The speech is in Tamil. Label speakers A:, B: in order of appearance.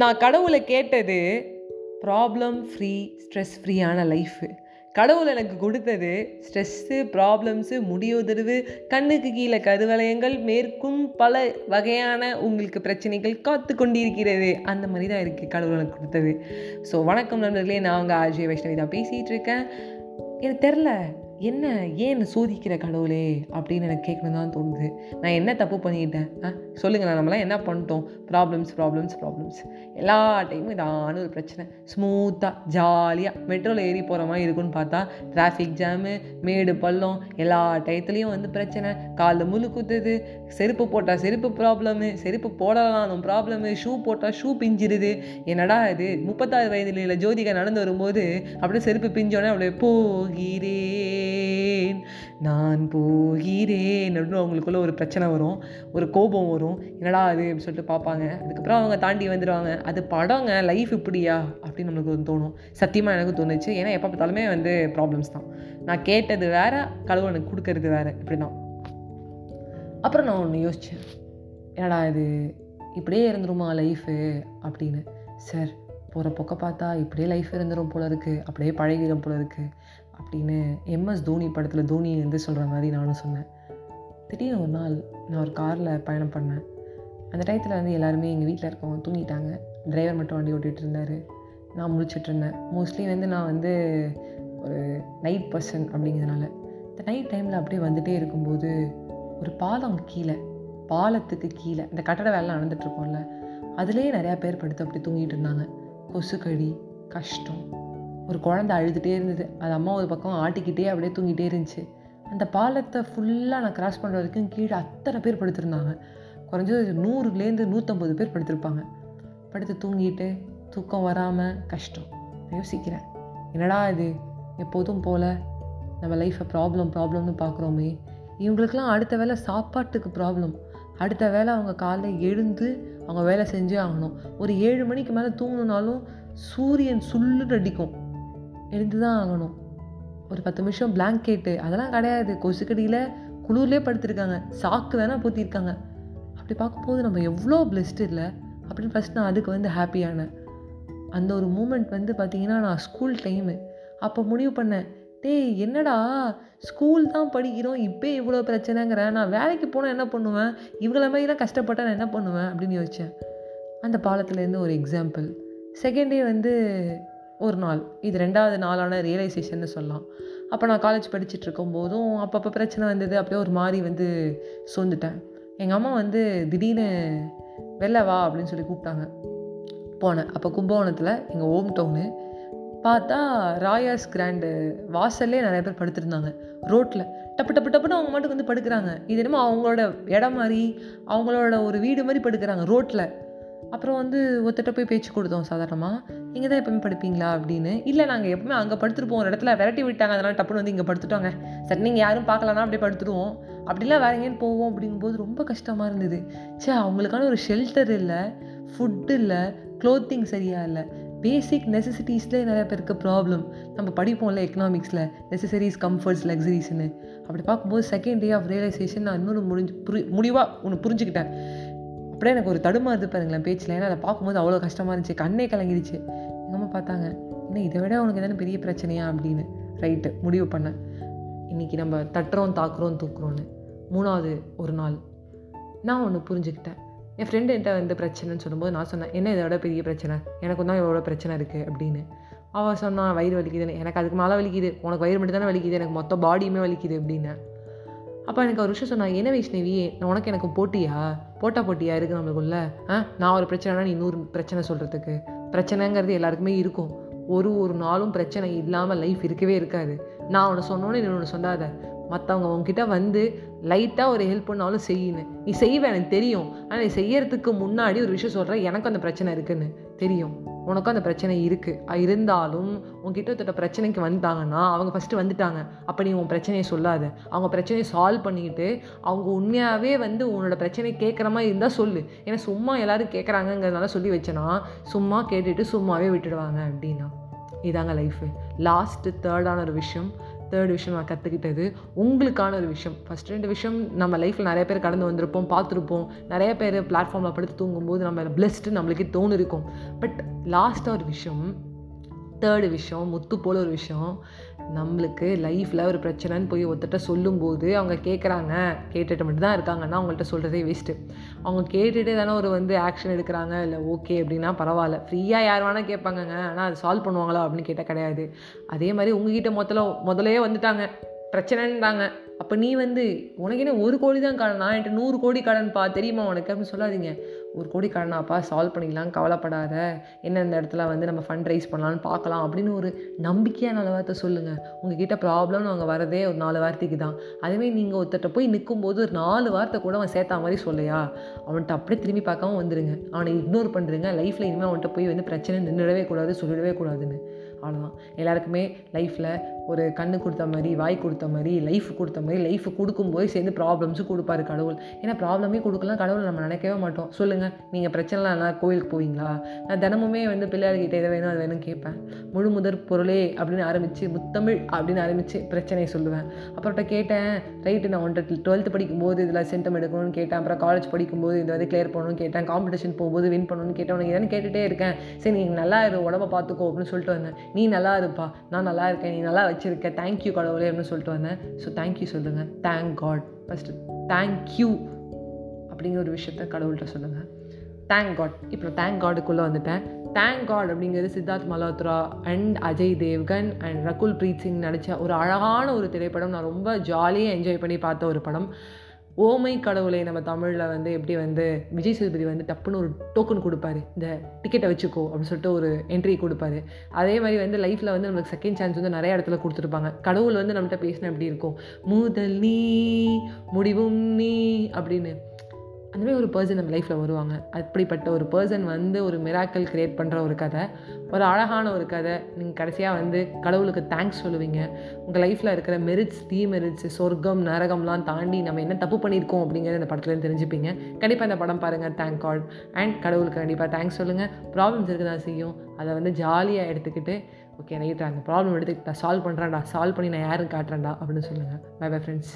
A: நான் கடவுளை கேட்டது ப்ராப்ளம் ஃப்ரீ ஸ்ட்ரெஸ் ஃப்ரீயான லைஃபு கடவுள் எனக்கு கொடுத்தது ஸ்ட்ரெஸ்ஸு ப்ராப்ளம்ஸு முடியுதர்வு கண்ணுக்கு கீழே கருவலயங்கள் மேற்கும் பல வகையான உங்களுக்கு பிரச்சனைகள் காத்து கொண்டிருக்கிறது. அந்த மாதிரி தான் இருக்குது கடவுள் எனக்கு கொடுத்தது. ஸோ வணக்கம் நண்பர்களே நான் உங்கள் அஜய் வைஷ்ணவி தான் பேசிகிட்டு இருக்கேன். எனக்கு தெரில. என்ன ஏன் என்னை சோதிக்கிற கடவுளே? அப்படின்னு எனக்கு கேட்கணும் தான் தோணுது. நான் என்ன தப்பு பண்ணிக்கிட்டேன் ஆ சொல்லுங்கள் நம்மளாம் என்ன பண்ணிட்டோம்? ப்ராப்ளம்ஸ் ப்ராப்ளம்ஸ் ப்ராப்ளம்ஸ் எல்லா டைமும் இதான ஒரு பிரச்சனை. ஸ்மூத்தாக ஜாலியாக மெட்ரோவில் ஏறி போகிற மாதிரி இருக்குன்னு பார்த்தா டிராஃபிக் ஜாமு மேடு பள்ளம் எல்லா டயத்துலேயும் வந்து பிரச்சனை. காலில் முழு குத்துது செருப்பு போட்டால் செருப்பு ப்ராப்ளமு செருப்பு போடலாம் ப்ராப்ளமு ஷூ போட்டால் ஷூ பிஞ்சிருது. என்னடா இது? முப்பத்தாறு வயதில் ஜோதிகா நடந்து வரும்போது அப்படியே செருப்பு பிஞ்சோடனே அப்படியே போகிறே. போகிறேன் நான் போகிறேன் அப்படின்னு அவங்களுக்குள்ள ஒரு பிரச்சனை வரும் ஒரு கோபம் வரும். என்னடா அது அப்படின்னு சொல்லிட்டு பார்ப்பாங்க. அதுக்கப்புறம் அவங்க தாண்டி வந்துடுவாங்க அது படங்க லைஃப் இப்படியா அப்படின்னு நம்மளுக்கு வந்து தோணும். சத்தியமாக எனக்கு தோணுச்சு. ஏன்னா எப்போ பார்த்தாலுமே வந்து ப்ராப்ளம்ஸ் தான். நான் கேட்டது வேறு கடவுள் எனக்கு கொடுக்கறது வேறு. இப்படி தான் அப்புறம் நான் ஒன்று யோசித்தேன் என்னடா இது? இப்படியே இருந்துருமா லைஃபு அப்படின்னு. சார் போகிற பக்க பார்த்தா இப்படியே லைஃப் இருந்துடும் போல இருக்குது அப்படியே பழகிடும் போல இருக்குது அப்படின்னு எம்எஸ் தோனி படத்தில் தோனி வந்து சொல்கிற மாதிரி நானும் சொன்னேன். திடீர்னு ஒரு நாள் நான் ஒரு காரில் பயணம் பண்ணேன். அந்த டயத்தில் வந்து எல்லாருமே எங்கள் வீட்டில் இருக்கவங்க தூங்கிட்டாங்க. டிரைவர் மட்டும் வண்டி ஓட்டிகிட்டு இருந்தார். நான் முழிச்சிட்டு இருந்தேன். மோஸ்ட்லி வந்து நான் வந்து ஒரு நைட் பர்சன் அப்படிங்கிறதுனால. இந்த நைட் டைமில் அப்படியே வந்துகிட்டே இருக்கும்போது ஒரு பாலம் கீழே பாலத்துக்கு கீழே இந்த கட்டட வேலை நடந்துட்டுருக்கோம்ல அதுலேயே நிறையா பேர் படுத்து அப்படி தூங்கிட்டு இருந்தாங்க. கொசுக்கடி கஷ்டம். ஒரு குழந்த அழுதுகிட்டே இருந்தது. அது அம்மா ஒரு பக்கம் ஆட்டிக்கிட்டே அப்படியே தூங்கிட்டே இருந்துச்சு. அந்த பாலத்தை ஃபுல்லாக நான் கிராஸ் பண்ணுற வரைக்கும் கீழே அத்தனை பேர் படுத்திருந்தாங்க. குறைஞ்சது நூறுலேருந்து நூற்றம்பது பேர் படுத்திருப்பாங்க. படுத்து தூங்கிட்டு தூக்கம் வராமல் கஷ்டம். யோசிக்கிறேன். என்னடா இது? எப்போதும் போல் நம்ம லைஃப்பை ப்ராப்ளம் ப்ராப்ளம்னு பார்க்குறோமே. இவங்களுக்கெல்லாம் அடுத்த வேலை சாப்பாட்டுக்கு ப்ராப்ளம் அடுத்த வேலை அவங்க காலைல எழுந்து அவங்க வேலை செஞ்சே ஆகணும். ஒரு ஏழு மணிக்கு மேலே தூங்கணுனாலும் சூரியன் சுள்ளுன்னு அடிக்கும். எழுந்து தான் ஆகணும். ஒரு பத்து நிமிஷம் பிளாங்கெட்டு அதெல்லாம் கிடையாது. கொசுக்கடியில் குளிர்லேயே படுத்திருக்காங்க. சாக்கு வேணால் பூத்திருக்காங்க. அப்படி பார்க்கும்போது நம்ம எவ்வளோ பிளெஸ்ட் இல்லை? அப்படின்னு ஃபஸ்ட் நான் அதுக்கு வந்து ஹாப்பியானேன் அந்த ஒரு மூமெண்ட் வந்து பார்த்திங்கன்னா நான் ஸ்கூல் டைமு அப்போ முடிவு பண்ணேன். டேய் என்னடா? ஸ்கூல் தான் படிக்கிறோம் இப்போ இவ்வளோ பிரச்சனைங்கிறேன் நான் வேலைக்கு போனால் என்ன பண்ணுவேன்? இவங்கள மாதிரிலாம் கஷ்டப்பட்டால் நான் என்ன பண்ணுவேன்? அப்படின்னு யோசித்தேன் அந்த பாலத்துலேருந்து ஒரு எக்ஸாம்பிள் செகண்ட் டே வந்து ஒரு நாள். இது ரெண்டாவது நாளான ரியலைசேஷன்னு சொல்லலாம். அப்போ நான் காலேஜ் படிச்சுட்டு இருக்கும்போதும் அப்பப்போ பிரச்சனை வந்தது. அப்படியே ஒரு மாதிரி வந்து சோர்ந்துட்டேன் எங்கள் அம்மா வந்து திடீர்னு வெளில வா அப்படின்னு சொல்லி கூப்பிட்டாங்க. போனேன். அப்போ கும்பகோணத்தில் எங்கள் ஓம் டவுனு பார்த்தா ராயாஸ் கிராண்டு வாசல்லே நிறைய பேர் படுத்திருந்தாங்க. ரோட்டில் டப்பு டப்பு டப்புன்னு அவங்க மாட்டுக்கு வந்து படுக்கிறாங்க. இது என்னமோ அவங்களோட இடம் மாதிரி அவங்களோட ஒரு வீடு மாதிரி படுக்கிறாங்க ரோட்டில் அப்புறம் வந்து ஒருத்தட்ட போய் பேச்சு கொடுத்தோம் சாதாரணமாக இங்கே தான் எப்பவுமே படுப்பீங்களா? அப்படின்னு. இல்லை நாங்கள் எப்பவுமே அங்கே படுத்துருப்போம் ஒரு இடத்துல விரட்டி விட்டாங்க. அதனால் டப்புன்னு வந்து இங்கே படுத்துட்டோங்க. சரி நீங்கள் யாரும் பார்க்கலன்னா அப்படியே படுத்துருவோம். அப்படிலாம் வேற எங்கேயும் போவோம். அப்படிங்கும்போது ரொம்ப கஷ்டமாக இருந்தது. சே அவங்களுக்கான ஒரு ஷெல்டர் இல்லை ஃபுட்டு இல்லை க்ளோத்திங் சரியாக இல்லை. பேசிக் நெசசிட்டிஸ்லேயே நிறைய பேருக்கு ப்ராப்ளம் நம்ம படிப்போம்ல எக்கனாமிக்ஸில் நெசசரிஸ் கம்ஃபர்ட்ஸ் லக்ஸரிஸ்னு அப்படி பார்க்கும்போது செகண்ட் டே ஆஃப் ரியலைசேஷன் நான் இன்னொரு முடிஞ்சு புரி முடிவாக ஒன்று புரிஞ்சுக்கிட்டேன். அப்படியே எனக்கு ஒரு தடுமாறுது பாருங்களேன் பேச்சில். ஏன்னா அதை பார்க்கும்போது அவ்வளோ கஷ்டமாக இருந்துச்சு. கண்ணே கலங்கிடுச்சு எங்கள் அம்மா பார்த்தாங்க இன்னும் இதை விட உனக்கு எதனா பெரிய பிரச்சனையா? அப்படின்னு. ரைட்டு முடிவு பண்ணேன். இன்றைக்கி நம்ம தட்டுறோம் தாக்குறோம் தூக்குறோன்னு மூணாவது ஒரு நாள் நான் ஒன்று புரிஞ்சுக்கிட்டேன். என் ஃப்ரெண்டு என்கிட்ட வந்து பிரச்சனைன்னு சொல்லும்போது நான் சொன்னேன் என்ன இதோட பெரிய பிரச்சனை? எனக்கு தான் இவ்வளோ பிரச்சனை இருக்குது அப்படின்னு. அவள் சொன்னான் வயிறு வலிக்குதுன்னு. எனக்கு அதுக்கு மேலே வலிக்குது. உனக்கு வயிறு மட்டும் தானே வலிக்குது. எனக்கு மொத்த பாடியுமே வலிக்குது அப்படின்னு. அப்போ எனக்கு ஒரு விஷயம் சொன்னால் என்ன வைஷ்ணவி உனக்கு எனக்கு போட்டியா? போட்டா போட்டியா? இருக்குது நம்மளுக்குள்ள. ஆ? நான் ஒரு பிரச்சனைனா நீ நூறு பிரச்சனை சொல்கிறதுக்கு பிரச்சனைங்கிறது எல்லாருக்குமே இருக்கும். ஒரு ஒரு நாளும் பிரச்சனை இல்லாமல் லைஃப் இருக்கவே இருக்காது. நான் ஒன்று சொன்னோன்னு நீ ஒன்று சொல்லாத. மற்றவங்க உங்ககிட்ட வந்து லைட்டாக ஒரு ஹெல்ப் பண்ணாலும் செய்யின்னு. நீ செய்வேன் எனக்கு தெரியும். ஆனால் நீ செய்யறதுக்கு முன்னாடி ஒரு விஷயம் சொல்கிறேன் எனக்கும் அந்த பிரச்சனை இருக்குன்னு. தெரியும். உனக்கும் அந்த பிரச்சனை இருக்குது இருந்தாலும் உங்ககிட்ட ஒருத்தட்ட பிரச்சனைக்கு வந்துட்டாங்கன்னா அவங்க ஃபஸ்ட்டு வந்துட்டாங்க. அப்போ நீ உன் பிரச்சனையை சொல்லாத. அவங்க பிரச்சனையை சால்வ் பண்ணிக்கிட்டு அவங்க உண்மையாகவே வந்து உன்னோட பிரச்சனை கேட்குற மாதிரி இருந்தால் சொல்லு. ஏன்னா சும்மா எல்லோரும் கேட்குறாங்கங்கிறதுனால சொல்லி வச்சேன்னா சும்மா கேட்டுட்டு சும்மாவே விட்டுடுவாங்க அப்படின்னா. இதாங்க லைஃபு லாஸ்ட்டு தேர்டான ஒரு விஷயம். தேர்ட் விஷயம் நான் கற்றுக்கிட்டது உங்களுக்கான ஒரு விஷயம். ஃபஸ்ட் ரெண்டு விஷயம் நம்ம லைஃப்பில் நிறைய பேர் கடந்து வந்திருப்போம் பார்த்துருப்போம். நிறைய பேர் பிளாட்ஃபார்மில் படுத்து தூங்கும்போது நம்ம பிளெஸ்ட்டு நம்மளுக்கே தோணு இருக்கும் பட் லாஸ்ட்டாக ஒரு விஷயம் தேர்டு விஷயம் முத்து போல் ஒரு விஷயம். நம்மளுக்கு லைஃப்பில் ஒரு பிரச்சனைன்னு போய் ஒருத்தட்ட சொல்லும்போது அவங்க கேட்குறாங்க கேட்டுட்டு மட்டும் தான் இருக்காங்கன்னா அவங்கள்ட்ட சொல்கிறதே வேஸ்ட்டு அவங்க கேட்டுகிட்டே தானே ஒரு வந்து ஆக்ஷன் எடுக்கிறாங்க இல்லை ஓகே அப்படின்னா பரவாயில்ல. ஃப்ரீயாக யார் வேணால் கேட்பாங்கங்க ஆனால் அது சால்வ் பண்ணுவாங்களா அப்படின்னு கேட்டால் கிடையாது. அதே மாதிரி உங்ககிட்ட முதல்ல முதலே வந்துட்டாங்க பிரச்சனைன்றாங்க. அப்போ நீ வந்து உனக்கு என்ன ஒரு கோடி தான் கடன் நான் என்கிட்ட நூறு கோடி கடன்ப்பா தெரியுமா உனக்கு? அப்படின்னு சொல்லாதீங்க. ஒரு கோடி சால்வ் பண்ணிக்கலாம் கவலைப்படாத. என்ன இந்த இடத்துல வந்து நம்ம ஃபண்ட் ரைஸ் பண்ணலான்னு பார்க்கலாம் அப்படின்னு ஒரு நம்பிக்கையான வார்த்தை சொல்லுங்கள் உங்ககிட்ட ப்ராப்ளம்னு அவங்க வரதே ஒரு நாலு வார்த்தைக்கு தான். அதுவே நீங்கள் ஒருத்தட்ட போய் நிற்கும்போது ஒரு நாலு வார்த்தை கூட அவன் சேர்த்தா மாதிரி சொல்லையா? அவன்கிட்ட அப்படியே திரும்பி பார்க்காம வந்துடுங்க அவனை இக்னோர் பண்ணுறீங்க லைஃப்பில் இனிமேல் அவன்கிட்ட போய் வந்து பிரச்சனை நின்றுடவே கூடாது சொல்லிடவே கூடாதுன்னு. அவ்வளோதான் எல்லாருக்குமே லைஃப்பில் ஒரு கண்ணு கொடுத்த மாதிரி வாய் கொடுத்த மாதிரி லைஃப் கொடுத்த மாதிரி லைஃப் கொடுக்கும்போது சேர்ந்து ப்ராப்ளம்ஸும் கொடுப்பாரு கடவுள். ஏன்னா ப்ராப்ளமே கொடுக்கலாம் கடவுள் நம்ம நினைக்கவே மாட்டோம். சொல்லுங்கள் நீங்கள் பிரச்சனைலாம் எல்லாம் கோயிலுக்கு போவீங்களா? நான் தினமுமே வந்து பிள்ளையார்கிட்ட இதை வேணும் அது வேணும் கேட்பேன். முழு முதற் பொருளே அப்படின்னு ஆரம்பித்து முத்தமிழ் அப்படின்னு ஆரம்பித்து பிரச்சனையை சொல்லுவேன். அப்புறம்ட்ட கேட்டேன் ரைட்டு நான் ஒன்றை டுவெல்த்து படிக்கும்போது இதில் சென்டம் எடுக்கணும்னு கேட்டேன். அப்புறம் காலேஜ் படிக்கும்போது இந்த வந்து கிளியர் பண்ணணும்னு கேட்டேன். காம்படிஷன் போகும்போது வின் பண்ணணும்னு கேட்டேன். உனக்கு எதாவது கேட்டுகிட்டே இருக்கேன். சரி நீங்கள் நல்லா இரு உடம்ப பார்த்துக்கோ அப்படின்னு சொல்லிட்டு வந்தேன். நீ நல்லா இருப்பா நான் நல்லா இருக்கேன் நீ நல்லா வச்சுருக்க தேங்க்யூ கடவுளே அப்படின்னு சொல்லிட்டு வந்தேன். ஸோ தேங்க்யூ சொல்லுங்கள் thank God first thank you அப்படிங்கிற ஒரு விஷயத்த கடவுள்கிட்ட சொல்லுங்கள் தேங்க் காட் இப்போ தேங்க் காடுக்குள்ளே வந்துட்டேன். தேங்க் காட் அப்படிங்கிறது சித்தார்த் மல்ஹோத்ரா அண்ட் அஜய் தேவ்கன் அண்ட் ரகுல் பிரீத் சிங் நடித்த ஒரு அழகான ஒரு திரைப்படம். நான் ரொம்ப ஜாலியாக என்ஜாய் பண்ணி பார்த்த ஒரு படம். ஓமை கடவுளை நம்ம தமிழில் வந்து எப்படி வந்து விஜய் சேதுபதி வந்து டப்புன்னு ஒரு டோக்கன் கொடுப்பாரு. இந்த டிக்கெட்டை வச்சுக்கோ அப்படின்னு சொல்லிட்டு ஒரு என்ட்ரி கொடுப்பாரு. அதே மாதிரி வந்து லைஃப்பில் வந்து நம்மளுக்கு செகண்ட் சான்ஸ் வந்து நிறைய இடத்துல கொடுத்துருப்பாங்க. கடவுள் வந்து நம்மகிட்ட பேசினா எப்படி இருக்கும்? முதல் நீ முடிவும் நீ அப்படின்னு. அந்த மாதிரி ஒரு பர்சன் நம்ம லைஃப்பில் வருவாங்க. அப்படிப்பட்ட ஒரு பர்சன் வந்து ஒரு மிராக்கல் க்ரியேட் பண்ணுற ஒரு கதை ஒரு அழகான ஒரு கதை நீங்கள் கடைசியாக வந்து கடவுளுக்கு தேங்க்ஸ் சொல்லுவீங்க. உங்கள் லைஃப்பில் இருக்கிற மெரிட்ஸ் தீ மெரிட்ஸ் சொர்க்கம் நரகம்லாம் தாண்டி நம்ம என்ன தப்பு பண்ணியிருக்கோம் அப்படிங்கிறது இந்த படத்துலேருந்து தெரிஞ்சுப்பீங்க. கண்டிப்பாக இந்த படம் பாருங்கள் தேங்க் காட் அண்ட் கடவுளுக்கு கண்டிப்பாக தேங்க்ஸ் சொல்லுங்கள் ப்ராப்ளம்ஸ் இருக்க தான் செய்யும்? அதை வந்து ஜாலியாக எடுத்துக்கிட்டு ஓகே நைட்டு அந்த ப்ராப்ளம் எடுத்துக்கிட்டு நான் சால்வ் பண்ணுறேன்டா சால்வ் பண்ணி நான் யாரும் காட்டுறேன்டா அப்படின்னு சொல்லுங்கள் பை பை ஃப்ரெண்ட்ஸ்